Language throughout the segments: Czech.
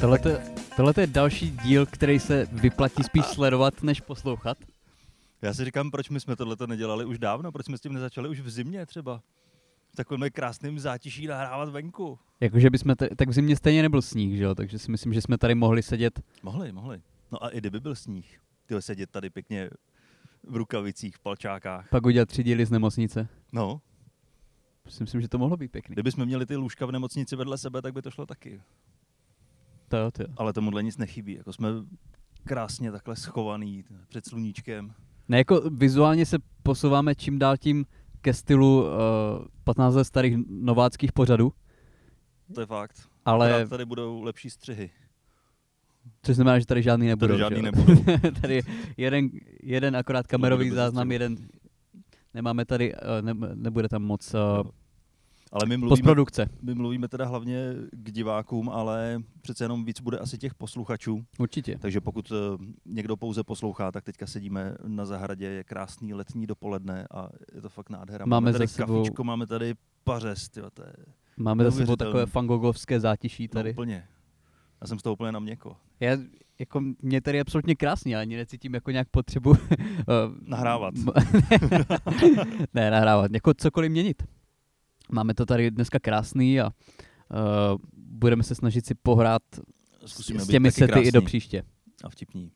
Tohle, tohle je další díl, který se vyplatí spíš sledovat, než poslouchat. Já si říkám, proč my jsme tohle nedělali už dávno, proč jsme s tím nezačali už v zimě třeba. V takovém krásném zátiší nahrávat venku. Jakože bychom, t- tak v zimě stejně nebyl sníh, že jo? takže si myslím, že jsme tady mohli sedět. Mohli, mohli. No a i kdyby byl sníh, tyhle sedět tady pěkně v rukavicích, v palčákách. Pak udělat tři díly z nemocnice. No, Si myslím, že to mohlo být pěkný. kdyby jsme měli ty lůžka v nemocnici vedle sebe, tak by to šlo taky. To jo, to jo. Ale tomuhle nic nechybí. Jako jsme krásně takhle schovaný před sluníčkem. Ne, jako vizuálně se posouváme čím dál tím ke stylu uh, 15 let starých nováckých pořadů, To je fakt. ale Akorát tady budou lepší střihy. což znamená, že tady žádný nebudou. Tady žádný nebudou. tady jeden, jeden akorát kamerový záznam, jeden nemáme tady, uh, ne, nebude tam moc uh, Ale my mluvíme, postprodukce. my mluvíme teda hlavně k divákům, ale přece jenom víc bude asi těch posluchačů. Určitě. Takže pokud eh, někdo pouze poslouchá, tak teďka sedíme na zahradě, je krásný letní dopoledne a je to fakt nádhera. Máme tady za sebou- kafičko, máme tady pařez, tyjo, to je Máme za sebou takové fangogovské zátiší no, tady. úplně. Já jsem z toho úplně na měko. Já, jako, mě tady je absolutně krásný, já ani necítím jako nějak potřebu uh, Nahrávat. ne, nahrávat, jako cokoliv měnit. Máme to tady dneska krásný a uh, budeme se snažit si pohrát Zkusíme s, těmi sety i do příště. A vtipní.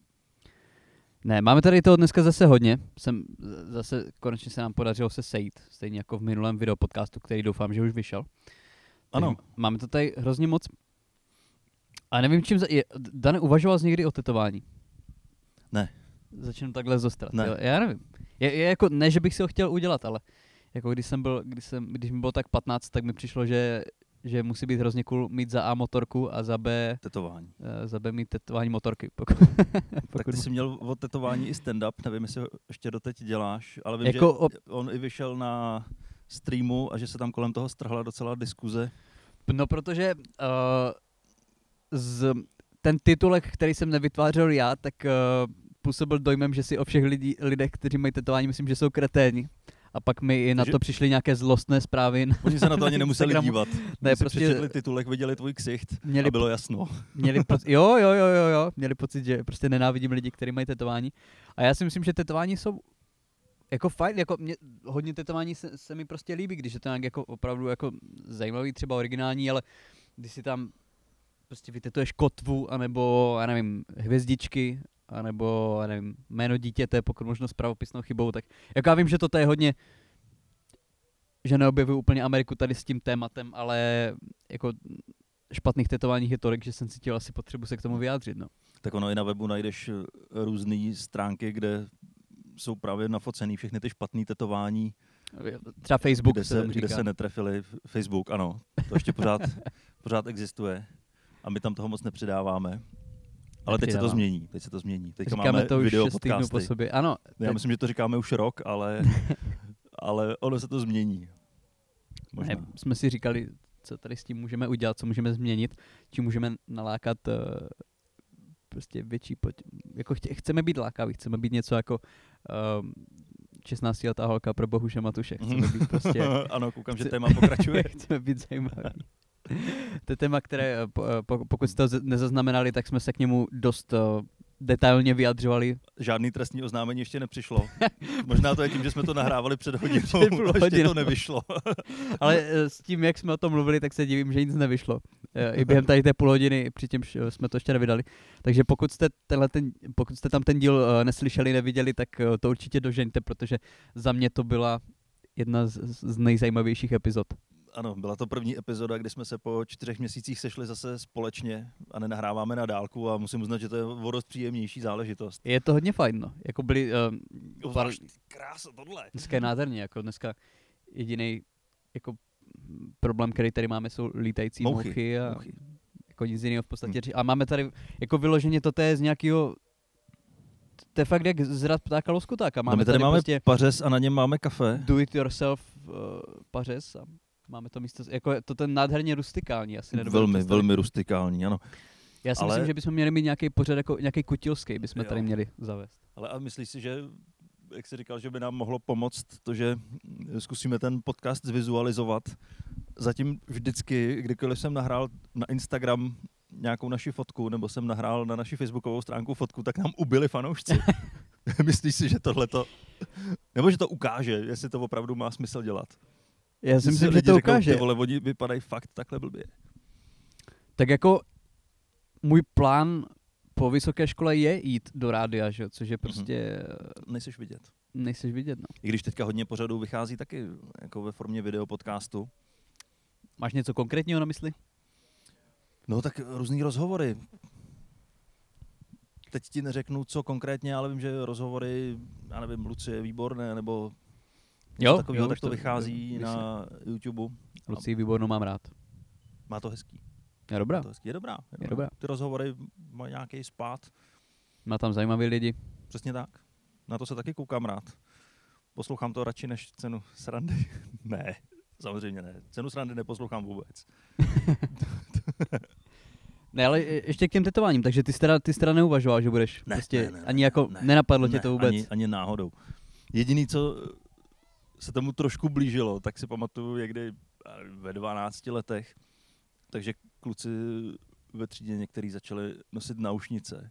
Ne, máme tady toho dneska zase hodně. Jsem, zase konečně se nám podařilo se sejít, stejně jako v minulém videopodcastu, který doufám, že už vyšel. Ano, Takže Máme to tady hrozně moc. A nevím, čím... Za... Je, Dane, uvažoval jsi někdy o tetování? Ne. Začnu takhle zostrat. Ne. Jo, já nevím. Je, je, jako, ne, že bych si ho chtěl udělat, ale jako když jsem byl, když, jsem, když mi bylo tak 15, tak mi přišlo, že, že musí být hrozně cool mít za A motorku a za B, tetování. eh, za B mít tetování motorky. Pokud, Tak pokud ty jsi měl o tetování i stand-up, nevím, jestli ho ještě doteď děláš, ale vím, Jako že o- on i vyšel na streamu a že se tam kolem toho strhla docela diskuze. No, protože uh, z, ten titulek, který jsem nevytvářel já, tak uh, působil dojmem, že si o všech lidí, lidech, kteří mají tetování, myslím, že jsou kreténi. A pak mi i na Takže- to přišly nějaké zlostné zprávy. na- Oni se na to ani nemuseli dívat. Ne, prostě přečetli titulek, viděli tvůj ksicht měli, a bylo jasno. měli pocit, jo, jo, jo, jo, jo, měli pocit, že prostě nenávidím lidi, kteří mají tetování. A já si myslím, že tetování jsou jako fajn, jako mě, hodně tetování se, se, mi prostě líbí, když je to nějak jako opravdu jako zajímavý, třeba originální, ale když si tam prostě vytetuješ kotvu, anebo, já nevím, hvězdičky, anebo, já nevím, jméno dítěte, pokud možno s pravopisnou chybou, tak jako já vím, že toto je hodně, že neobjevuju úplně Ameriku tady s tím tématem, ale jako špatných tetováních je tolik, že jsem cítil asi potřebu se k tomu vyjádřit, no. Tak ono i na webu najdeš různé stránky, kde jsou právě nafocený všechny ty špatné tetování, Třeba Facebook kde, se, kde se netrefili. Facebook, ano, to ještě pořád, pořád existuje. A my tam toho moc nepřidáváme. Ale teď se to změní, teď se to změní. Teďka Říkáme máme to už video týdnů po podcasty. sobě. Ano, Já teď- myslím, že to říkáme už rok, ale, ale ono se to změní. Možná. Ne, jsme si říkali, co tady s tím můžeme udělat, co můžeme změnit, čím můžeme nalákat uh, prostě větší, pot... jako chtě, chceme být lákaví, chceme být něco jako um, 16 letá holka pro Bohuše Matuše, chceme být prostě, ano, koukám, že chce- téma pokračuje. chceme být zajímaví. To je téma, které, eh, eh, po- pokud jste z- nezaznamenali, tak jsme se k němu dost uh, detailně vyjadřovali. Žádný trestní oznámení ještě nepřišlo. Možná to je tím, že jsme to nahrávali před hodinou, Před půl ještě to nevyšlo. Ale eh, s tím, jak jsme o tom mluvili, tak se divím, že nic nevyšlo. Eh, I během tady té půl hodiny, přičemž eh, jsme to ještě nevydali. Takže pokud jste, tenhle ten, pokud jste tam ten díl eh, neslyšeli, neviděli, tak eh, to určitě dožeňte, protože za mě to byla jedna z, z nejzajímavějších epizod. Ano, byla to první epizoda, kdy jsme se po čtyřech měsících sešli zase společně a nenahráváme na dálku a musím uznat, že to je o dost příjemnější záležitost. Je to hodně fajn, no. Jako byli, uh, Obzvlášť krása tohle. dneska je nádherně, jako dneska jediný jako problém, který tady máme, jsou lítající Mouchy, mouchy, a mouchy. jako nic jiného v podstatě. Hm. ři- A máme tady jako vyloženě toto je z nějakého, to je fakt jak zrad ptáka loskutáka. Máme Máme no my tady, máme prostě pařez a na něm máme kafe. do it yourself uh, pařez a máme to místo, jako je to ten nádherně rustikální, asi Velmi, představit. velmi rustikální, ano. Já si ale- myslím, že bychom měli mít nějaký pořad, jako nějaký kutilský, bychom Jo. tady měli zavést. Ale a myslíš si, že, jak jsi říkal, že by nám mohlo pomoct to, že zkusíme ten podcast zvizualizovat? Zatím vždycky, kdykoliv jsem nahrál na Instagram nějakou naši fotku, nebo jsem nahrál na naši facebookovou stránku fotku, tak nám ubili fanoušci. Myslíš si, že tohle to, nebo že to ukáže, jestli to opravdu má smysl dělat? Já si myslím, že lidi to řeknou, ukáže. Ty vole, oni vypadají fakt takhle blbě. Tak jako můj plán po vysoké škole je jít do rádia, že? což je Mhm. prostě, Nejseš vidět. nejseš vidět, no. I když teďka hodně pořadů vychází taky jako ve formě videopodcastu. Máš něco konkrétního na mysli? No tak různý rozhovory. Teď ti neřeknu, co konkrétně, ale vím, že rozhovory, já nevím, Lucie Výborné, nebo něco takového, tak už to vychází vys- na YouTube. Lucí výbornou mám rád. Má to hezký. Je dobrá. Má to hezký. Je dobrá. Je, Je dobrá. Ty rozhovory mají nějaký spát. Má tam zajímavý lidi. Přesně tak. Na to se taky koukám rád. Poslouchám to radši než cenu srandy. ne, samozřejmě ne. Cenu srandy neposlouchám vůbec. Ne, ale je- ještě k těm tetováním, takže ty jsi teda, ty jsi teda neuvažoval, že budeš Ne, prostě, ne, ne, ani jako ne, nenapadlo ne, tě to vůbec. Ani, ani náhodou. Jediný, co se tomu trošku blížilo, tak si pamatuju někdy ve 12 letech, takže kluci ve třídě některý začali nosit naušnice.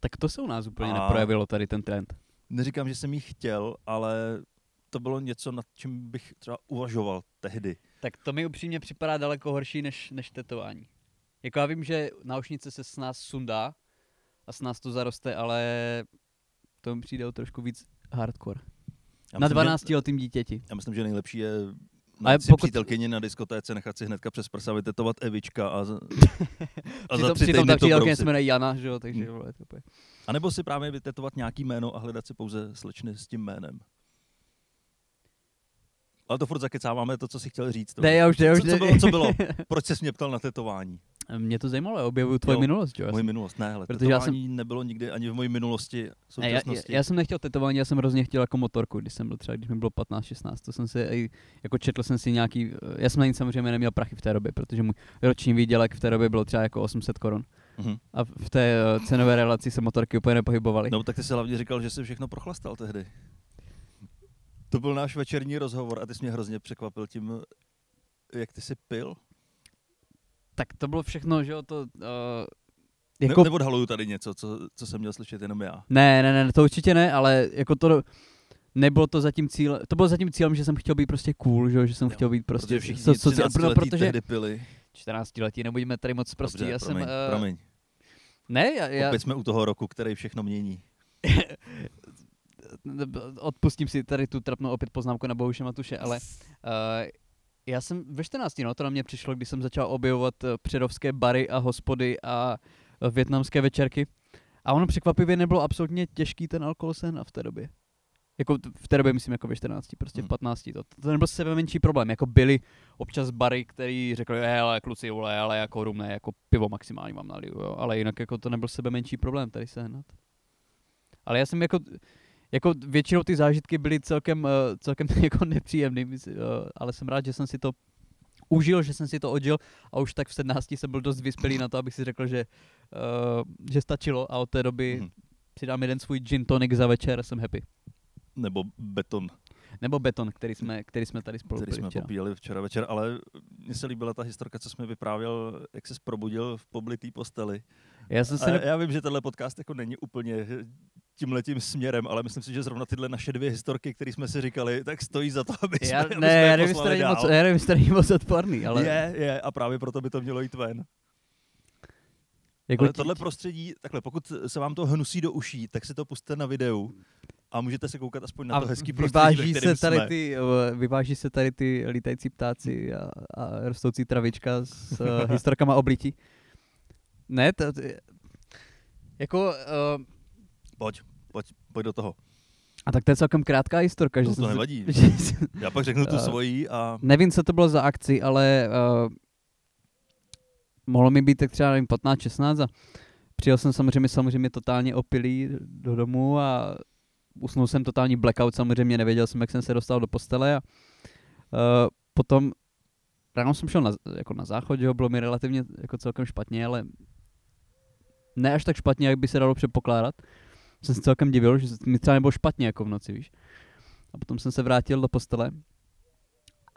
Tak to se u nás úplně A- neprojevilo tady ten trend. Neříkám, že jsem jí chtěl, ale to bylo něco, nad čím bych třeba uvažoval tehdy. Tak to mi upřímně připadá daleko horší než, než tetování. Jako já vím, že náušnice se s nás sundá a s nás to zaroste, ale to mi přijde o trošku víc hardcore. Já Na myslím, 12 Že, letým dítěti. já myslím, že nejlepší je Ale najít si pokud- přítelkyni na diskotéce, nechat si hnedka přes prsa vytetovat Evička a, za- a za tři týdny to brousit. jmenuje Jana, že jo, takže Hmm. vole, to. A nebo si právě vytetovat nějaký jméno a hledat si pouze slečny s tím jménem. Ale to furt zakecáváme to, co si chtěl říct. Ne, já už já už co, co, bylo, co bylo? Proč jsi mě ptal na tetování? Mě to zajímalo, objevuju tvoji Jo, minulost, jo. Moje jsem- minulost, ne, ale Protože já tetování nebylo nikdy ani v mojí minulosti, Ne, já, já, já, jsem nechtěl tetování, já jsem hrozně chtěl jako motorku, když jsem byl třeba, když mi bylo 15-16, to jsem si, i- jako četl jsem si nějaký, já jsem na nic samozřejmě neměl prachy v té době, protože můj roční výdělek v té době byl třeba jako 800 korun. Mhm. A v té eh, cenové relaci se motorky úplně nepohybovaly. No tak ty jsi hlavně říkal, že jsi všechno prochlastal tehdy. To byl náš večerní rozhovor a ty jsi mě hrozně překvapil tím, jak ty jsi pil. Tak to bylo všechno, že jo, to... Uh, Jako... Ne, neodhaluju tady něco, co, co jsem měl slyšet jenom já. ne, ne, ne, to určitě ne, ale jako to... Nebylo to zatím cíl, to bylo zatím cílem, že jsem chtěl být prostě cool, že, jo, že jsem Jo, chtěl být prostě... Protože všichni so- soci- 13 no, letí protože tehdy pili. 14 letí, nebudeme tady moc prostí. Dobře, já promiň, jsem, eh, promiň. Ne, já, já, Opět jsme u toho roku, který všechno mění. odpustím si tady tu trapnou opět poznámku na Bohuše Matuše, ale uh, já jsem ve 14, no, to na mě přišlo, když jsem začal objevovat eh, předovské bary a hospody a eh, větnamské večerky. A ono překvapivě nebylo absolutně těžký ten alkohol sehnat v té době. Jako v té době myslím jako ve 14, prostě v Hmm. 15. To, to nebyl sebe menší problém. Jako byly občas bary, který řekli, "Je, ale kluci, vole, ale jako rum ne, jako pivo maximálně mám naliju, jo. Ale jinak jako to nebyl sebe menší problém tady sehnat. Ale já jsem jako, jako většinou ty zážitky byly celkem, eh, celkem jako nepříjemný, eh, ale jsem rád, že jsem si to užil, že jsem si to odžil a už tak v 17 jsem byl dost vyspělý na to, abych si řekl, že, uh, že stačilo a od té doby Mhm. si dám jeden svůj gin tonic za večer a jsem happy. Nebo beton, Nebo beton, který jsme, který jsme tady spolu který jsme včera. popíjeli včera večer, ale mně se líbila ta historka, co jsme vyprávěl, jak se probudil v poblitý posteli. Já jsem ne... já vím, že tenhle podcast jako není úplně tímhletím směrem, ale myslím si, že zrovna tyhle naše dvě historky, které jsme si říkali, tak stojí za to, aby jsme, já, aby jsme ne, je já nevím, moc, já nevím, jestli moc odporný, ale Je, je, a právě proto by to mělo jít ven. jako Ale ti- tohle prostředí, takhle, pokud se vám to hnusí do uší, tak si to puste na videu a můžete se koukat aspoň na a to hezký prostředí, vyváží se tady jsme. ty, eh, vyváží se tady ty lítající ptáci a, a rostoucí travička s uh, historkama oblití. Ne, to, jako, uh, Pojď, pojď, pojď do toho. a tak to je celkem krátká historka. že To, jsem to si- nevadí. že Já pak řeknu tu Eh, svojí a Nevím, co to bylo za akci, ale uh, mohlo mi být tak třeba nevím, 15-16 a přijel jsem samozřejmě, samozřejmě totálně opilý do domu a usnul jsem totální blackout, samozřejmě nevěděl jsem, jak jsem se dostal do postele a uh, potom ráno jsem šel na, jako na záchod, že ho bylo mi relativně jako celkem špatně, ale ne až tak špatně, jak by se dalo předpokládat. Jsem se celkem divil, že mi třeba nebylo špatně jako v noci, víš. A potom jsem se vrátil do postele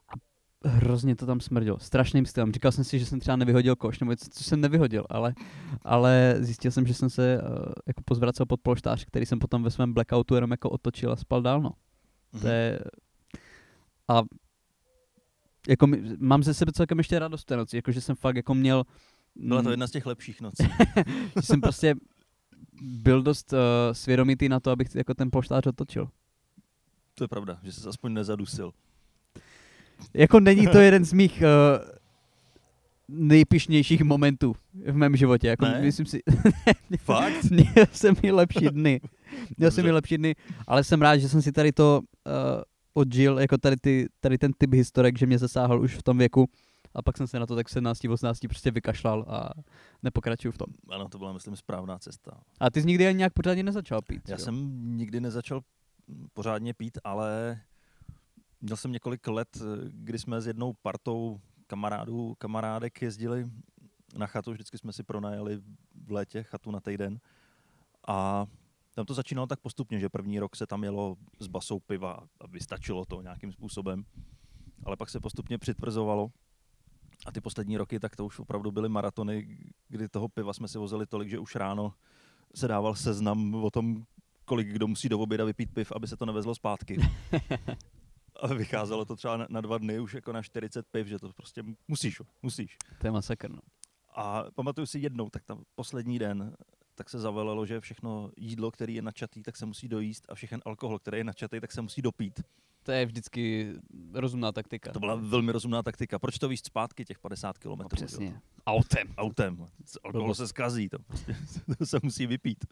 a hrozně to tam smrdělo. Strašným stylem. Říkal jsem si, že jsem třeba nevyhodil koš, nebo co, co jsem nevyhodil, ale, ale zjistil jsem, že jsem se uh, jako pozvracel pod polštář, který jsem potom ve svém blackoutu jenom jako otočil a spal dál, no. Mm-hmm. To je... A jako mám ze sebe celkem ještě radost té noci, jakože jsem fakt jako měl... Byla to mm, jedna z těch lepších nocí. že jsem prostě byl dost uh, svědomitý na to, abych jako ten polštář otočil. To je pravda, že jsi aspoň nezadusil. Jako není to jeden z mých uh, nejpišnějších momentů v mém životě. Jako ne? myslím si... Fakt? Měl jsem i lepší dny. Měl jsem i lepší dny, ale jsem rád, že jsem si tady to uh, odžil, jako tady, ty, tady ten typ historek, že mě zasáhl už v tom věku. A pak jsem se na to tak v 17, 18 prostě vykašlal a nepokračuju v tom. Ano, to byla, myslím, správná cesta. A ty jsi nikdy ani nějak pořádně nezačal pít? Já jo? jsem nikdy nezačal pořádně pít, ale měl jsem několik let, kdy jsme s jednou partou kamarádů, kamarádek jezdili na chatu, vždycky jsme si pronajeli v létě chatu na týden a tam to začínalo tak postupně, že první rok se tam jelo s basou piva a vystačilo to nějakým způsobem, ale pak se postupně přitvrzovalo a ty poslední roky, tak to už opravdu byly maratony, kdy toho piva jsme si vozili tolik, že už ráno se dával seznam o tom, kolik kdo musí do oběda vypít piv, aby se to nevezlo zpátky. A vycházelo to třeba na, na dva dny už jako na 40 piv, že to prostě musíš, musíš. To je masakr, no. A pamatuju si jednou, tak tam poslední den, tak se zavelelo, že všechno jídlo, který je načatý, tak se musí dojíst a všechen alkohol, který je načatý, tak se musí dopít. To je vždycky rozumná taktika. To byla velmi rozumná taktika. Proč to víc zpátky těch 50 km? No, přesně. Jo? Autem. Autem. Alkohol se zkazí, to, prostě, to se musí vypít.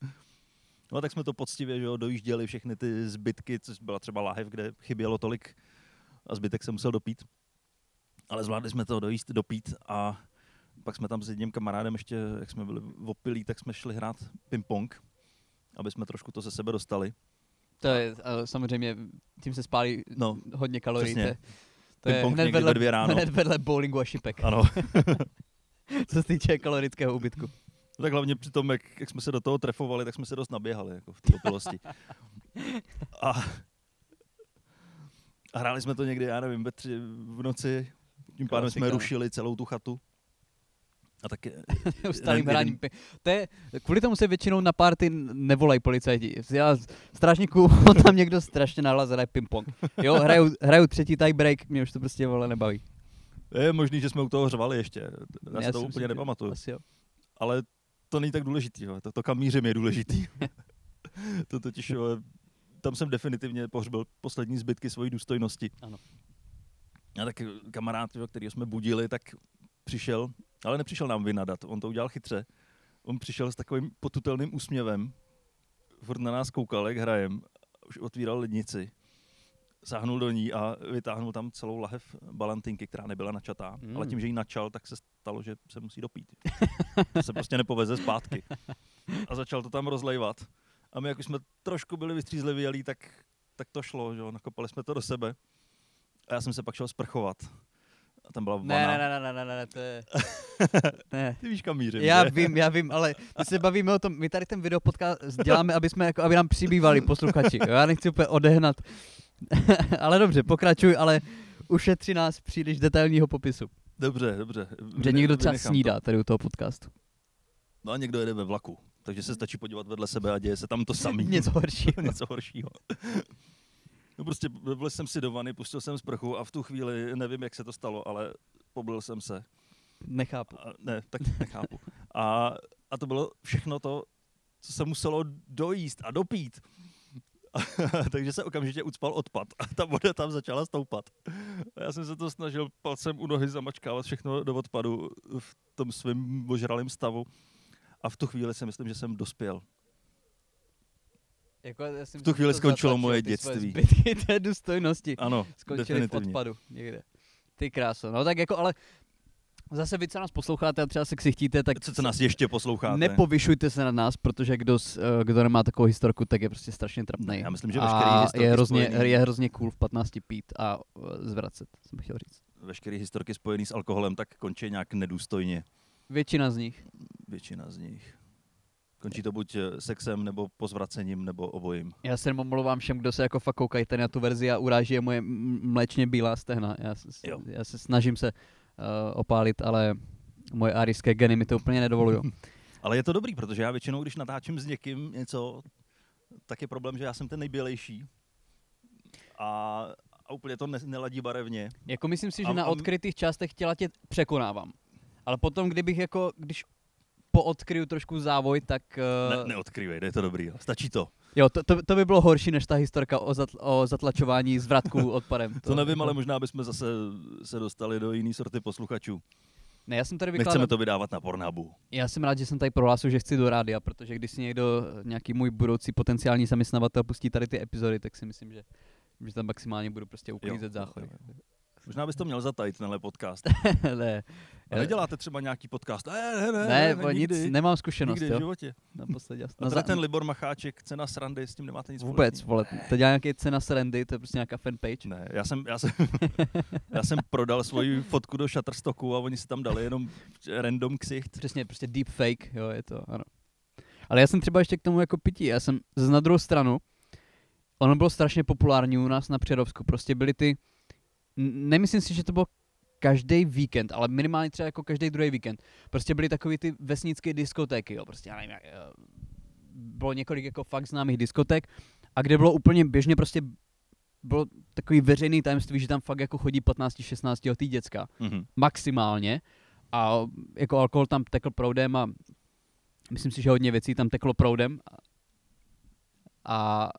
No tak jsme to poctivě, že jo, dojížděli všechny ty zbytky, což byla třeba láhev, kde chybělo tolik a zbytek se musel dopít. Ale zvládli jsme to dojíst, dopít a pak jsme tam s jedním kamarádem ještě, jak jsme byli opilí, tak jsme šli hrát ping-pong, aby jsme trošku to ze sebe dostali. To je samozřejmě, tím se spálí no, hodně kalorií. Přesně. To je hned vedle, dvě ráno. hned vedle bowlingu a šipek. Ano. Co se týče kalorického ubytku. No tak hlavně při tom, jak, jak jsme se do toho trefovali, tak jsme se dost naběhali jako v té opilosti. A, a hráli jsme to někdy, já nevím, ve tři v noci, tím pádem jsme rušili celou tu chatu. A tak Starým hraním. To je, kvůli tomu se většinou na party nevolají policajti. Já strážníků, tam někdo strašně nahlas hraje ping-pong. Jo, hraju, hraju třetí tie break, mě už to prostě vole nebaví. Je možný, že jsme u toho řvali ještě. Já, já si to úplně nepamatuju. Asi jo. Ale to není tak důležitý. To, to kam mířím je důležitý. to totiž, tam jsem definitivně pohřbil poslední zbytky svojí důstojnosti. Ano. A tak kamarád, který jsme budili, tak přišel, ale nepřišel nám vynadat, on to udělal chytře. On přišel s takovým potutelným úsměvem, furt na nás koukal, jak hrajem, už otvíral lednici, sáhnul do ní a vytáhnul tam celou lahev balantinky, která nebyla načatá. Mm. Ale tím, že ji načal, tak se stalo, že se musí dopít. to se prostě nepoveze zpátky. A začal to tam rozlejvat. A my, jak jsme trošku byli vystřízlivělí, tak, tak to šlo, že jo? nakopali jsme to do sebe. A já jsem se pak šel sprchovat. A tam byla vana. Ne, ne, ne, ne, ne, ne, to je... ne. Ty víš, kam mířím, Já že? vím, já vím, ale my se bavíme o tom, my tady ten video podcast děláme, aby, jsme, jako, aby nám přibývali posluchači. Já nechci úplně odehnat. ale dobře, pokračuj, ale ušetři nás příliš detailního popisu. Dobře, dobře. Že někdo třeba snídá to. tady u toho podcastu. No a někdo jede ve vlaku, takže se stačí podívat vedle sebe a děje se tam to samý. Něco horšího. Něco horšího. Prostě vlez jsem si do vany, pustil jsem sprchu a v tu chvíli, nevím, jak se to stalo, ale poblil jsem se. Nechápu. A, ne, tak nechápu. A, a to bylo všechno to, co se muselo dojíst a dopít. takže se okamžitě ucpal odpad a ta voda tam začala stoupat. A já jsem se to snažil palcem u nohy zamačkávat všechno do odpadu v tom svém ožralém stavu. A v tu chvíli si myslím, že jsem dospěl. Jako, já si v tu chvíli skončilo moje dětství. Zbytky té důstojnosti ano, definitivně. v odpadu někde. Ty kráso. No tak jako, ale Zase vy, co nás posloucháte a třeba se ksichtíte, tak Co, co nás ještě posloucháte? nepovyšujte se na nás, protože kdo, eh, kdo nemá takovou historku, tak je prostě strašně trapný. Já myslím, že a je hrozně, spojený- je hrozně cool v 15 pít a eh, zvracet, jsem chtěl říct. Veškeré historky spojené s alkoholem tak končí nějak nedůstojně. Většina z nich. Většina z nich. Končí to buď eh, sexem, nebo pozvracením, nebo obojím. Já se jenom omlouvám všem, kdo se jako fakt koukají tady na tu verzi a uráží je moje mléčně bílá stehna. Já se, Jo. já se snažím se uh, opálit, ale moje arijské geny mi to úplně nedovolují. Ale je to dobrý, protože já většinou, když natáčím s někým něco, tak je problém, že já jsem ten nejbělejší. A, a úplně to ne, neladí barevně. jako myslím si, že A- na a- odkrytých částech těla tě překonávám. Ale potom, kdybych jako, když poodkryju trošku závoj, tak... Uh, Ne, neodkrývej, je to dobrý. Jo. Stačí to. Jo, to, to, to by bylo horší než ta historka o, zatl, o zatlačování zvratků odpadem. To nevím, ale možná bychom zase se dostali do jiné sorty posluchačů. Ne, já jsem tady vykládal... Nechceme to vydávat na Pornhubu. Já jsem rád, že jsem tady prohlásil, že chci do rádia, protože když si někdo, nějaký můj budoucí potenciální zaměstnavatel pustí tady ty epizody, tak si myslím, že, že tam maximálně budu prostě uklízet záchody. Možná bys to měl zatajit, tenhle podcast. ne, A neděláte třeba nějaký podcast? Ne, ne, ne, ne, ne, ne nic, nikdy, nemám zkušenost, nikdy v jo. životě. Naposledy, A na tady za- ten Libor Macháček, cena srandy, s tím nemáte nic Vůbec, vole, to dělá nějaký cena srandy, to je prostě nějaká fanpage. Ne, já jsem, já jsem, já jsem prodal svoji fotku do Shutterstocku a oni si tam dali jenom random ksicht. Přesně, prostě deep fake, jo, je to, ano. Ale já jsem třeba ještě k tomu jako pití, já jsem z na druhou stranu, ono bylo strašně populární u nás na Přerovsku, prostě byly ty, nemyslím si, že to bylo každý víkend, ale minimálně třeba jako každý druhý víkend. Prostě byly takový ty vesnické diskotéky, jo, prostě já nevím, jak, eh, bylo několik jako fakt známých diskoték a kde bylo úplně běžně prostě bylo takový veřejný tajemství, že tam fakt jako chodí 15-16 letý děcka Mhm. maximálně a jako alkohol tam tekl proudem a myslím si, že hodně věcí tam teklo proudem a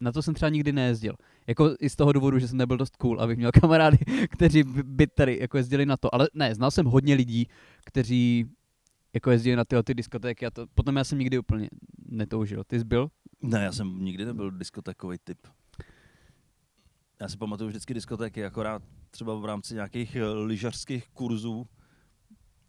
na to jsem třeba nikdy nejezdil. Jako i z toho důvodu, že jsem nebyl dost cool, abych měl kamarády, kteří by tady jako jezdili na to. Ale ne, znal jsem hodně lidí, kteří jako jezdili na tyhle ty diskotéky a to potom já jsem nikdy úplně netoužil. Ty jsi byl? Ne, já jsem nikdy nebyl diskotékový typ. Já si pamatuju vždycky diskotéky, akorát třeba v rámci nějakých eh, lyžařských kurzů,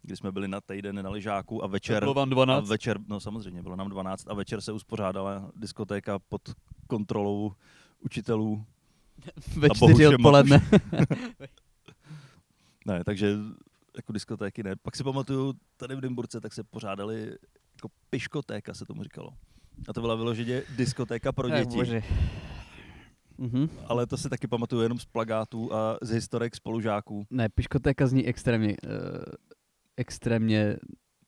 kdy jsme byli na týden na lyžáku a večer... Bylo vám A 12? večer, no samozřejmě, bylo nám 12 a večer se uspořádala diskotéka pod kontrolou učitelů. Ve a čtyři odpoledne. Ne, takže jako diskotéky ne. Pak si pamatuju, tady v Dymburce tak se pořádali jako piškotéka se tomu říkalo. A to byla vyloženě diskotéka pro děti. bože. Mhm. ale to si taky pamatuju jenom z plagátů a z historek spolužáků. Ne, piškotéka zní extrémně, uh, extrémně,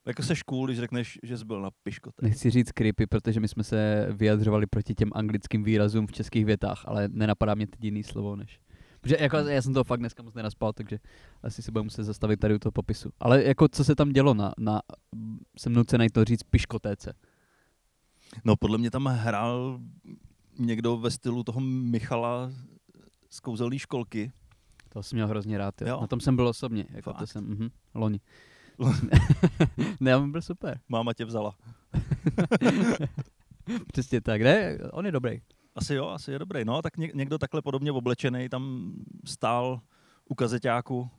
Jako se škůl, když řekneš, že jsi byl na piškotéce. nechci říct creepy, protože my jsme se vyjadřovali proti těm anglickým výrazům v českých větách, ale nenapadá mě teď jiný slovo než. Protože jako, já jsem to fakt dneska moc nenaspal, takže asi se budeme muset zastavit tady u toho popisu. Ale jako co se tam dělo na, na jsem nucený to říct piškotéce. No podle mě tam hrál někdo ve stylu toho Michala z kouzelné školky. To jsem měl hrozně rád, jo. Jo. Na tom jsem byl osobně, jako to Fakt? jsem, mhm, loni. Ne, on byl super. Máma tě vzala. Přesně tak, ne? On je dobrý. Asi jo, asi je dobrý. No, tak ně- někdo takhle podobně oblečený tam stál u kazeťáku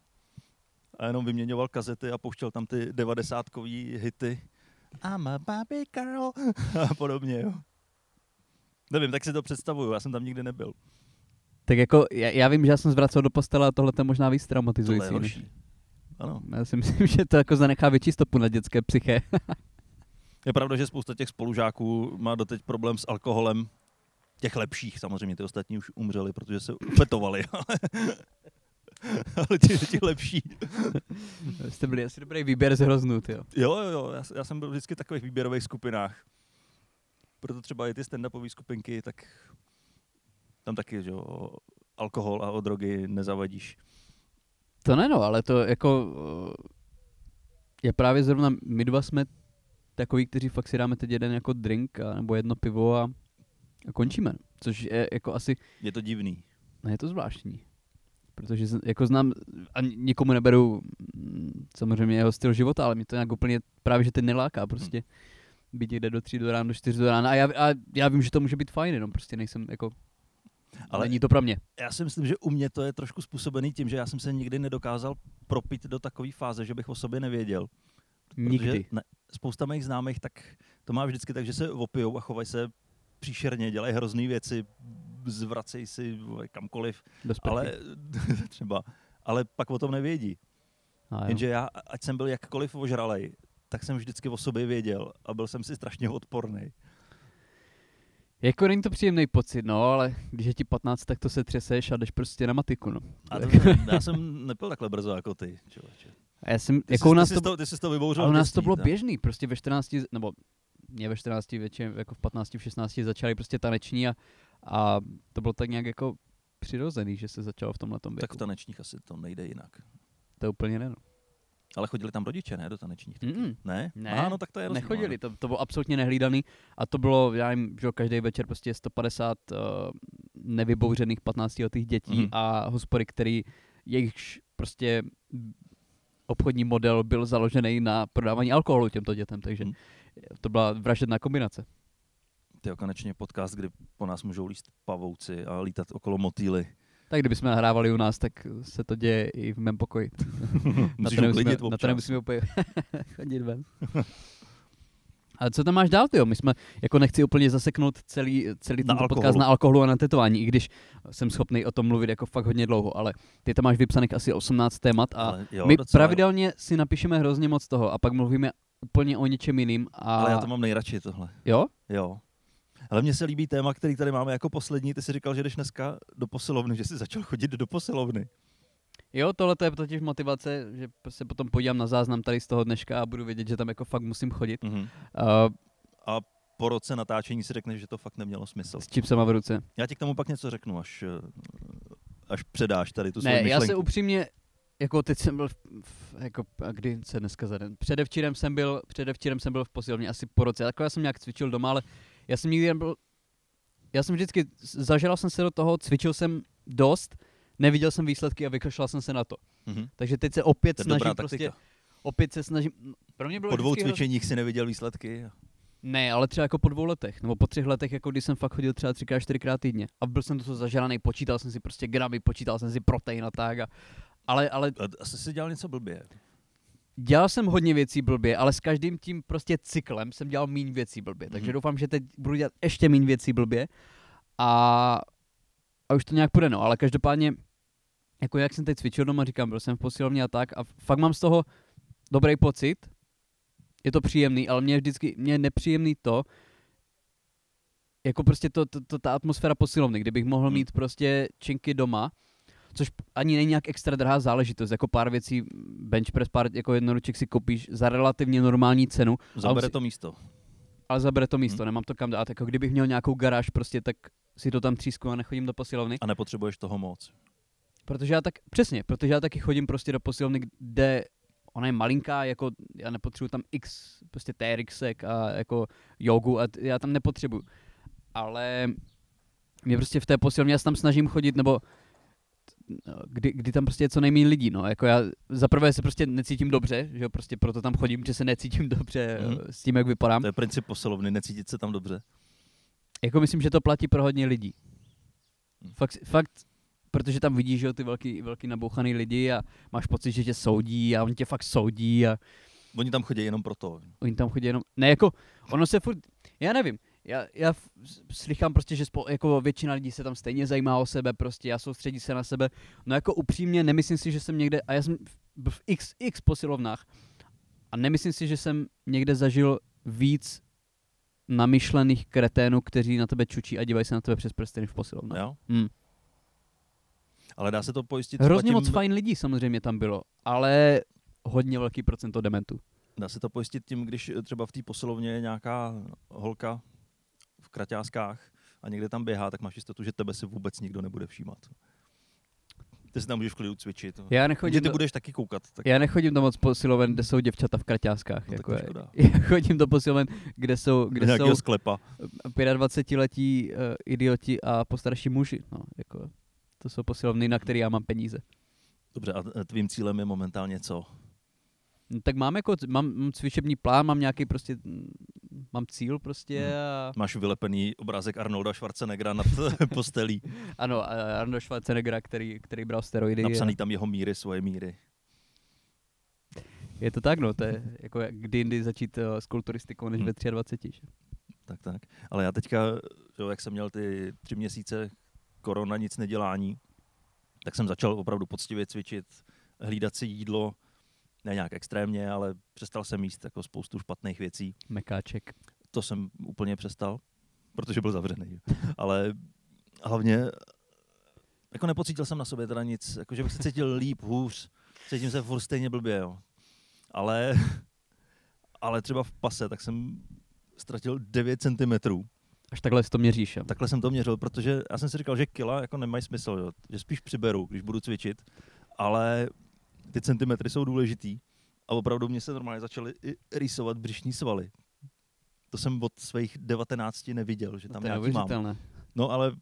a jenom vyměňoval kazety a pouštěl tam ty devadesátkový hity. I'm a baby girl a podobně, jo. Nevím, tak si to představuju, já jsem tam nikdy nebyl. Tak jako, já, já vím, že já jsem zvracel do postele a tohle to je možná víc Tohle traumatizující. je než- horší. Ano. Já si myslím, že to jako zanechá větší stopu na dětské psyché. Je pravda, že spousta těch spolužáků má doteď problém s alkoholem. Těch lepších, samozřejmě ty ostatní už umřeli, protože se upetovali, ale, ti, ti lepší. Jste byli asi dobrý výběr z hroznut, jo. Jo, jo, jo, já, já jsem byl vždycky v takových výběrových skupinách. Proto třeba i ty stand-upové skupinky, tak tam taky, že jo, alkohol a o drogy nezavadíš. To ne, no, ale to jako eh, je právě zrovna, my dva jsme takový, kteří fakt si dáme teď jeden jako drink a, nebo jedno pivo a, a končíme. Což je jako asi, Je to divný. ne, je to zvláštní. Protože jako znám, a nikomu neberu samozřejmě jeho styl života, ale mě to nějak úplně právě, že teď neláká prostě. Být někde do tří do rána, do čtyř do rána. A já, a já vím, že to může být fajn, jenom prostě nejsem jako Ale není to pro mě. Já si myslím, že u mě to je trošku způsobený tím, že já jsem se nikdy nedokázal propít do takové fáze, že bych o sobě nevěděl. Nikdy. Ne, spousta mých známých tak to má vždycky tak, že se opijou a chovají se příšerně, dělají hrozný věci, zvracejí si kamkoliv, ale třeba, ale pak o tom nevědí. A jo. Jenže já, ať jsem byl jakkoliv ožralej, tak jsem vždycky o sobě věděl a byl jsem si strašně odporný. Jako není to příjemný pocit, no, ale když je ti 15, tak to se třeseš a jdeš prostě na matiku, no. A to, já jsem nepil takhle brzo jako ty, člověče. A já jsem, Ty jako jsi, u nás ty to, ty jsi to vybouřil ale u nás to bylo tak. běžný, prostě ve 14, nebo mě ve 14 většině, jako v 15, v 16 začali prostě taneční a, a to bylo tak nějak jako přirozený, že se začalo v tomhle věku. Tak v tanečních asi to nejde jinak. To úplně ne, no. Ale chodili tam rodiče, ne, do tanečních? Mm-mm. Ne? Ne, Aha, no tak to je rozdíl, Nechodili, no. to, to bylo absolutně nehlídaný a to bylo, já jim, že každý večer prostě 150 uh, nevybouřených 15 letých dětí Mhm. a hospody, který jejichž prostě obchodní model byl založený na prodávání alkoholu těmto dětem, takže Mhm. to byla vražedná kombinace. Ty konečně podcast, kdy po nás můžou líst pavouci a lítat okolo motýly. Tak kdybychom nahrávali u nás, tak se to děje i v mém pokoji. na to nemusíme, na to nemusíme úplně chodit ven. A co tam máš dál, ty? My jsme, jako nechci úplně zaseknout celý, celý tento podcast alkoholu. na alkoholu a na tetování, i když jsem schopný o tom mluvit jako fakt hodně dlouho, ale ty tam máš vypsaných asi 18 témat a Ale jo, my docela, pravidelně si napíšeme hrozně moc toho a pak mluvíme úplně o něčem jiným. A... Ale já to mám nejradši tohle. Jo? Jo. Ale mně se líbí téma, který tady máme jako poslední. Ty jsi říkal, že jdeš dneska do posilovny, že jsi začal chodit do posilovny. Jo, tohle to je totiž motivace, že se potom podívám na záznam tady z toho dneška a budu vědět, že tam jako fakt musím chodit. Mhm. Uh, A po roce natáčení si řekneš, že to fakt nemělo smysl. s čipsama v ruce. Já ti k tomu pak něco řeknu, až, až předáš tady tu svou Ne, já myšlenku. se upřímně, jako teď jsem byl, v, v, jako, a kdy se dneska za den, předevčírem jsem byl, předevčírem jsem byl v posilovně asi po roce, takhle já jsem nějak cvičil doma, ale já jsem nikdy nebyl, já jsem vždycky, zažral jsem se do toho, cvičil jsem dost, neviděl jsem výsledky a vykašlal jsem se na to. Mhm. Takže teď se opět snažím prostě, opět se snažím, pro mě bylo Po dvou vždycky hrozně- cvičeních si neviděl výsledky. Ne, ale třeba jako po dvou letech, nebo po třech letech, jako když jsem fakt chodil třeba třikrát, čtyřikrát týdně. A byl jsem to co zažraný, počítal jsem si prostě gramy, počítal jsem si protein a tak. A, ale, ale A Asi si dělal něco blbě. Dělal jsem hodně věcí blbě, ale s každým tím prostě cyklem jsem dělal méně věcí blbě. Takže Mhm. doufám, že teď budu dělat ještě méně věcí blbě. A, a už to nějak půjde, no. Ale každopádně, jako jak jsem teď cvičil doma, říkám, byl jsem v posilovně a tak. A fakt mám z toho dobrý pocit. Je to příjemný, ale mě je vždycky, mě je nepříjemný to, jako prostě to, to, to, ta atmosféra posilovny, kdybych mohl Hmm. mít prostě činky doma, což ani není nějak extra drahá záležitost, jako pár věcí, bench press, pár jako jednoruček si koupíš za relativně normální cenu, Zabere si- to místo. ale zabere to místo, Hmm. nemám to kam dát, jako kdybych měl nějakou garáž prostě, tak si to tam třísku a nechodím do posilovny. A nepotřebuješ toho moc. Protože já tak, přesně, protože já taky chodím prostě do posilovny, kde ona je malinká, jako já nepotřebuji tam x, prostě TRXek a jako jogu a já tam nepotřebuju. Ale mě prostě v té posilovně, já se tam snažím chodit, nebo kdy, kdy tam prostě je co nejméně lidí, no, jako já za prvé se prostě necítím dobře, že jo, prostě proto tam chodím, že se necítím dobře Mhm. mm. s tím, jak vypadám. To je princip posilovny, necítit se tam dobře. Jako myslím, že to platí pro hodně lidí. Hmm. Fakt, fakt protože tam vidíš, že jo, ty velký, velký nabouchaný lidi a máš pocit, že tě soudí a oni tě fakt soudí a Oni tam chodí jenom proto. oni tam chodí jenom, ne jako, ono se furt, já nevím, já, já slychám prostě, že spo, jako většina lidí se tam stejně zajímá o sebe prostě a soustředí se na sebe, no jako upřímně nemyslím si, že jsem někde, a já jsem v, v x, x posilovnách a nemyslím si, že jsem někde zažil víc namyšlených kreténů, kteří na tebe čučí a dívají se na tebe přes prsteny v posilovnách. Jo? Hmm. Ale dá se to pojistit Hrozně tím, moc fajn lidí samozřejmě tam bylo, ale hodně velký procento dementů. Dá se to pojistit tím, když třeba v té posilovně je nějaká holka kraťáskách a někde tam běhá, tak máš jistotu, že tebe si vůbec nikdo nebude všímat. Ty si tam můžeš v klidu cvičit. Já Že nechodím, ty do, budeš taky koukat. Tak já nechodím do moc posiloven, kde jsou děvčata v kraťáskách. No, jako je. Já chodím do posiloven, kde jsou, kde jsou sklepa. 25-letí uh, idioti a postarší muži. No, jako, to jsou posilovny, na které já mám peníze. Dobře, a tvým cílem je momentálně co? No, tak mám jako, mám, cvičební plán, mám nějaký prostě mám cíl prostě Hmm. a Máš vylepený obrázek Arnolda Schwarzeneggera nad postelí. ano, Arnold Schwarzeneggera, který, který bral steroidy. Napsaný tam jeho míry, svoje míry. Je to tak, no, to je jako jak kdy jindy začít uh, s kulturistikou než Hmm. ve 23. že? Tak, tak. Ale já teďka, jo, jak jsem měl ty tři měsíce korona, nic nedělání, tak jsem začal opravdu poctivě cvičit, hlídat si jídlo, ne nějak extrémně, ale přestal jsem jíst jako spoustu špatných věcí. Mekáček. To jsem úplně přestal, protože byl zavřený. Ale hlavně jako nepocítil jsem na sobě teda nic, jako že bych se cítil líp, hůř, cítím se furt stejně blbě, jo. Ale, ale třeba v pase, tak jsem ztratil 9 centimetrů. Až takhle si to měříš. Jo? Takhle jsem to měřil, protože já jsem si říkal, že kila jako nemají smysl, jo. že spíš přiberu, když budu cvičit, ale ty centimetry jsou důležitý a opravdu mě se normálně začaly i rýsovat břišní svaly. To jsem od svých 19 neviděl, že tam to je nějaký mám. No ale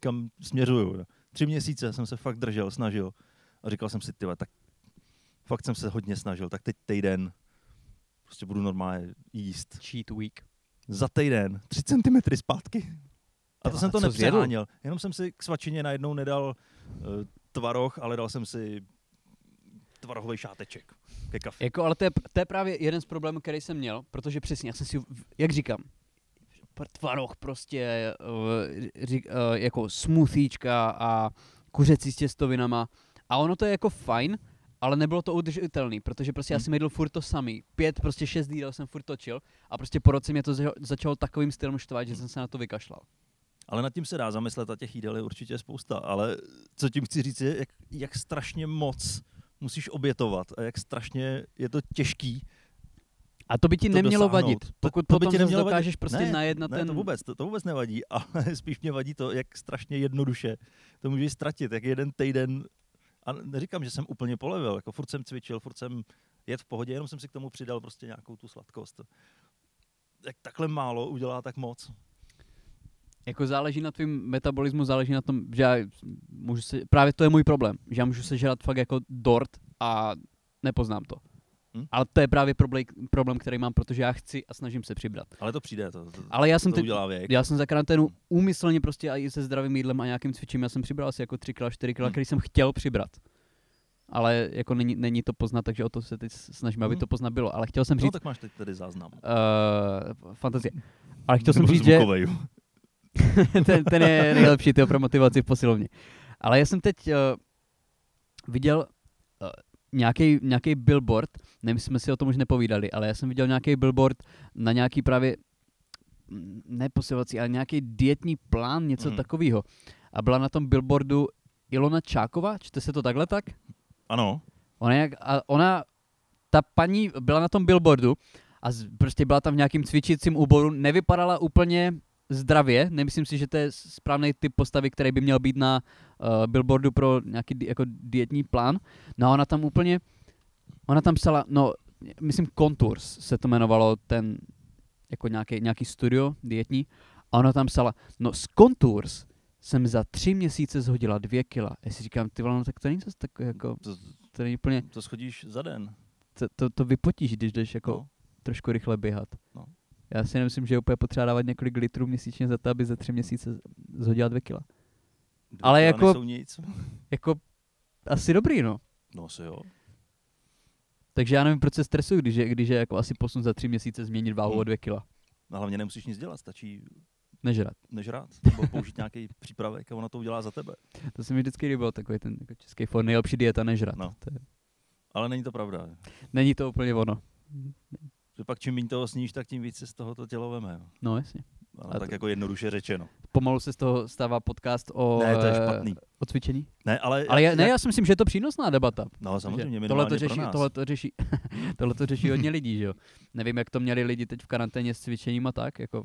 kam směřuju? Tři měsíce jsem se fakt držel, snažil a říkal jsem si, tyhle, tak fakt jsem se hodně snažil, tak teď týden prostě budu normálně jíst. Cheat week. Za týden, 3 cm zpátky. A to jsem to nepřeháněl. Jenom jsem si k svačině najednou nedal uh, tvaroh, ale dal jsem si tvarohový šáteček ke kafe. Jako, ale to je, to je právě jeden z problémů, který jsem měl, protože přesně, já jsem si, jak říkám, tvaroh prostě, uh, řík, uh, jako smoothíčka a kuřecí s těstovinama. A ono to je jako fajn, ale nebylo to udržitelný, protože prostě já Hmm. jsem jedl furt to samý. Pět, prostě šest jídel jsem furt točil a prostě po roce mě to za- začalo takovým stylem štvat, že jsem se na to vykašlal. Ale nad tím se dá zamyslet a těch jídel je určitě spousta. Ale co tím chci říct je, jak, jak strašně moc musíš obětovat a jak strašně je to těžký. A to by ti To nemělo dosáhnout. vadit, To- pokud to by potom ti zase nemělo vadit. dokážeš prostě Ne, najet na ne, ten... to vůbec, to, to vůbec nevadí, ale spíš mě vadí to, jak strašně jednoduše to můžeš ztratit, jak jeden týden, a neříkám, že jsem úplně polevil, jako furt jsem cvičil, furt jsem jet v pohodě, jenom jsem si k tomu přidal prostě nějakou tu sladkost. Jak takhle málo udělá tak moc. Jako záleží na tvým metabolismu, záleží na tom, že já můžu se, právě to je můj problém, že já můžu sežrat fakt jako dort a nepoznám to. Hm? Ale to je právě problém, problém, který mám, protože já chci a snažím se přibrat. Ale to přijde, to, to, Ale já jsem to teď, udělá věk. já jsem za karanténu úmyslně prostě a i se zdravým jídlem a nějakým cvičením, já jsem přibral asi jako 3 kg, 4 kg, Hm. který jsem chtěl přibrat. Ale jako není, není to poznat, takže o to se teď snažím, aby Hm. to poznat bylo. Ale chtěl jsem No říct, tak máš teď tady záznam. uh, fantazie. Ale chtěl jsem říct, že. ten, ten je nejlepší tyho pro motivaci v posilovně. Ale já jsem teď uh, viděl uh, nějaký, nějaký billboard, nevím, jsme si o tom už nepovídali, ale já jsem viděl nějaký billboard na nějaký právě, mm, ne posilovací, ale nějaký dietní plán, něco mm. takového. A byla na tom billboardu Ilona Čáková, čte se to takhle tak? Ano, Ona, jak, a ona, ta paní byla na tom billboardu a z, prostě byla tam v nějakým cvičícím úboru, nevypadala úplně zdravě, nemyslím si, že to je správný typ postavy, který by měl být na uh, billboardu pro nějaký jako dietní plán. No a ona tam úplně, ona tam psala, no, myslím Contours se to jmenovalo, ten, jako nějaký, nějaký studio dietní, a ona tam psala, no z Contours jsem za tři měsíce zhodila dvě kila. Já si říkám, ty vole, no tak to není zase takový jako, to, to není úplně, to schodíš za den. to, to, to vypotíš, když jdeš jako No. trošku rychle běhat. No. Já si nemyslím, že je úplně potřeba dávat několik litrů měsíčně za to, aby za tři měsíce zhodila dvě kila. Dvě Ale jako- nic. Jako asi dobrý, no. No asi jo. Takže já nevím, proč se stresuju, když je, když je jako asi posun za tři měsíce změnit váhu Hmm. o dvě kila. No, hlavně nemusíš nic dělat, stačí Nežrat. nežrát, nebo použít nějaký přípravek a ona to udělá za tebe. To se mi vždycky líbilo, takový ten jako český for, nejlepší dieta nežrat. No. To je, Ale není to pravda. není to úplně ono. Že pak čím méně toho sníš, tak tím víc se z toho to tělo veme. jo. No jasně. Ale tak to- jako jednoduše řečeno. Pomalu se z toho stává podcast o, Ne, to je eh, špatný. o cvičení. Ne, ale, Ale já, ne, já si myslím, že je to přínosná debata. No samozřejmě, tohle to řeší, tohle to řeší, tohle to řeší hodně lidí, že jo. Nevím, jak to měli lidi teď v karanténě s cvičením a tak, jako.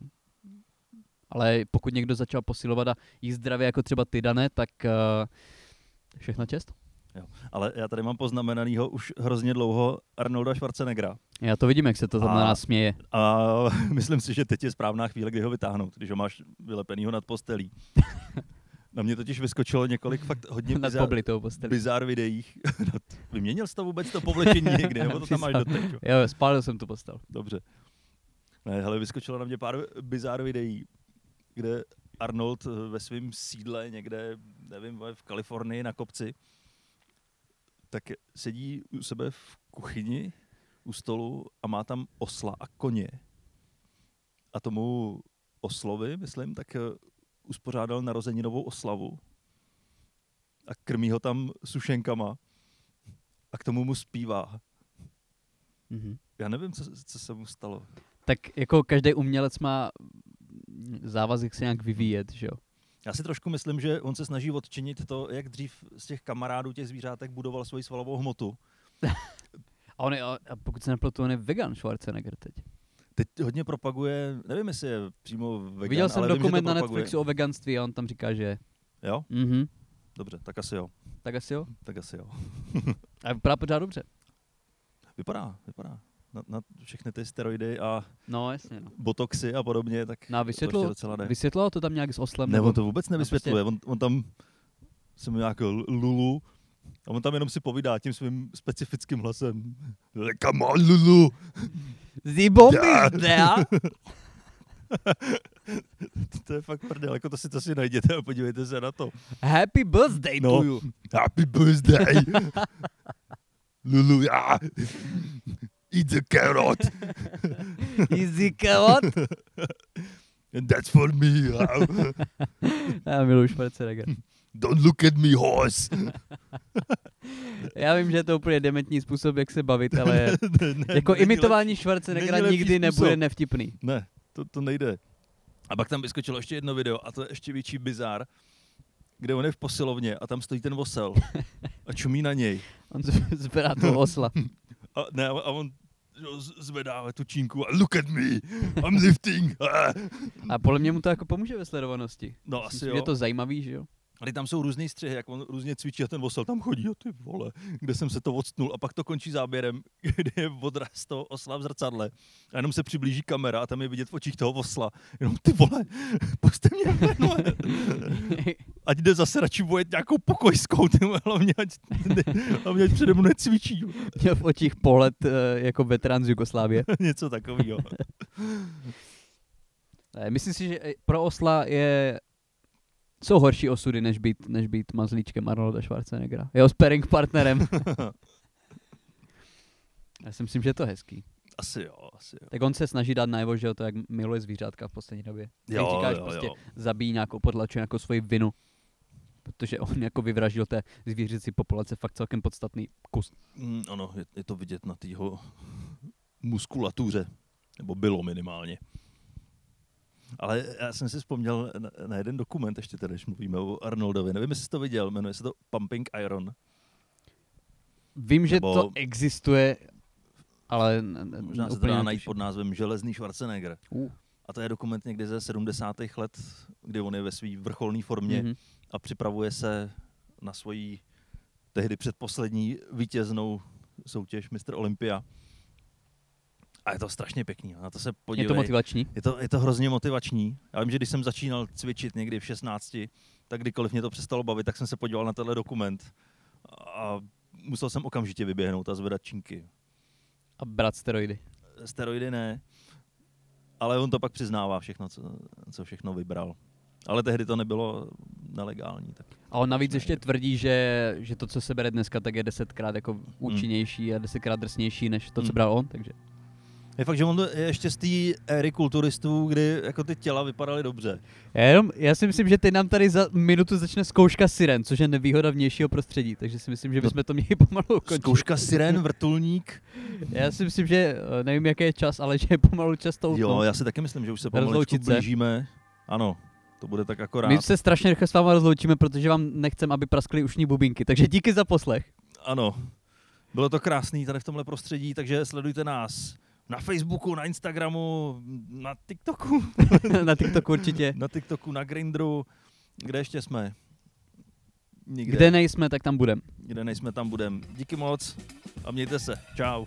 Ale pokud někdo začal posilovat a jíst zdravě, jako třeba ty, Dané, tak uh, všechna čest. Ale já tady mám poznamenanýho už hrozně dlouho Arnolda Schwarzeneggera. Já to vidím, jak se to tam A- na nás směje. A myslím si, že teď je správná chvíle, kdy ho vytáhnout, když ho máš vylepenýho nad postelí. Na mě totiž vyskočilo několik fakt hodně Nad postelí. bizar videích. Vyměnil jsi to vůbec to povlečení někdy, nebo to tam máš doteď? jo? Jo, spálil jsem tu postel. Dobře. Ne, hele, vyskočilo na mě pár bizár videí, kde Arnold eh, ve svém sídle někde, nevím, v Kalifornii na kopci, tak sedí u sebe v kuchyni u stolu a má tam osla a koně. A tomu oslovi, myslím, tak eh, uspořádal narozeninovou oslavu a krmí ho tam sušenkama a k tomu mu zpívá. Mhm. Já nevím, co, co se mu stalo. Tak jako každý umělec má závazek se nějak vyvíjet, že jo? Já si trošku myslím, že on se snaží odčinit to, jak dřív z těch kamarádů těch zvířátek budoval svoji svalovou hmotu. A, on je, a pokud se nepletu, on je vegan Schwarzenegger teď. Teď hodně propaguje, nevím, jestli je přímo vegan, Viděl jsem ale vím, dokument na propaguje. Netflixu o veganství a on tam říká, že Jo? mhm, Dobře, tak asi jo. tak asi jo. Tak asi jo. A vypadá pořád dobře. Vypadá, vypadá. Na, na všechny ty steroidy a No, jasně. No. botoxy a podobně, tak No a to vysvětlo, docela jde. vysvětloval to tam nějak s oslem? Ne, nebo- on to vůbec nevysvětluje. prostě- On, on tam se mu nějak Lulu a on tam jenom si povídá tím svým specifickým hlasem. Come on, Lulu. There. to je fakt prdel, jako to si to si najděte a podívejte se na to. Happy birthday No. to you. Happy birthday. Lulu, yeah. Eat the carrot. Easy what? And that's for me. Já miluji Schwarzenegger. Don't look at me, horse. Já vím, že je to úplně dementní způsob, jak se bavit, ale Ne, ne, jako imitování. Schwarzeneggera nikdy způsob. nebude nevtipný. Ne, to, to nejde. A pak tam vyskočilo ještě jedno video a to je ještě větší bizár, kde on je v posilovně a tam stojí ten osel a čumí na něj. On z- zvedá toho osla. A, ne, a on zvedá tu čínku a look at me, I'm lifting. A podle mě mu to jako pomůže ve sledovanosti. No Myslím asi si, jo. Je to zajímavý, že jo? Ale tam jsou různý střihy, jak on různě cvičí a ten osel tam chodí, a ty vole, kde jsem se to odstnul. A pak to končí záběrem, kde je odraz toho osla v zrcadle. A jenom se přiblíží kamera a tam je vidět v očích toho osla. Jenom ty vole, puste mě ven, vole. Ať jde zase radši vojet nějakou pokojskou, ty vole, hlavně ať, hlavně ať přede mnou necvičí. Měl v očích pohled eh, jako veterán z Jugoslávie. Něco takového. Ne, Myslím si, že eh, pro osla je jsou horší osudy, než být, než být mazlíčkem Arnolda Schwarzeneggera. Jeho sparring partnerem. Já si myslím, že je to hezký. Asi jo, asi jo. Tak on se snaží dát najevo, že to jak miluje zvířátka v poslední době. Jak Jo, říkáš, jo, prostě jo. zabíjí nějakou, potlačuje nějakou svoji vinu. Protože on jako vyvraždil té zvířecí populace fakt celkem podstatný kus. Mm, ano, je, je to vidět na té jeho muskulatuře. Nebo bylo minimálně. Ale já jsem si vzpomněl na, na jeden dokument, ještě tady, když mluvíme o Arnoldovi. Nevím, jestli jsi to viděl, jmenuje se to Pumping Iron. Vím, že Nebo- to existuje, ale Možná se to dá najít pod názvem Železný Schwarzenegger. Uh. A to je dokument někdy ze 70. let, kdy on je ve své vrcholné formě Mhm. a připravuje se na svoji tehdy předposlední vítěznou soutěž Mr. Olympia. A je to strašně pěkný. Na to se Je podívej. to motivační? Je to, je to hrozně motivační. Já vím, že když jsem začínal cvičit někdy v 16, tak kdykoliv mě to přestalo bavit, tak jsem se podíval na tenhle dokument a musel jsem okamžitě vyběhnout a zvedat činky. A brát steroidy. Steroidy ne, ale on to pak přiznává všechno, co, co všechno vybral. Ale tehdy to nebylo nelegální. Tak. A on navíc ještě tvrdí, že, že to, co se bere dneska, tak je desetkrát jako účinnější a desetkrát drsnější, než to, co Hmm. bral on, takže Je fakt, že on je ještě z té éry kulturistů, kdy jako ty těla vypadaly dobře. Já, jenom, já si myslím, že teď nám tady za minutu začne zkouška siren, což je nevýhoda vnějšího prostředí, takže si myslím, že bychom to měli pomalu ukončit. Zkouška siren, vrtulník. Já si myslím, že eh, nevím, jaký je čas, ale že je pomalu čas to Jo, já si taky myslím, že už se se. blížíme. Ano, to bude tak akorát. My se strašně rychle s váma rozloučíme, protože vám nechcem, aby praskly ušní bubínky, takže díky za poslech. Ano, bylo to krásný tady v tomhle prostředí, takže sledujte nás na Facebooku, na Instagramu, na TikToku, Na TikToku určitě. na TikToku, na Grindru, kde ještě jsme? Nikde. Kde nejsme, tak tam budem. Kde nejsme, tam budem. Díky moc a mějte se. Čau.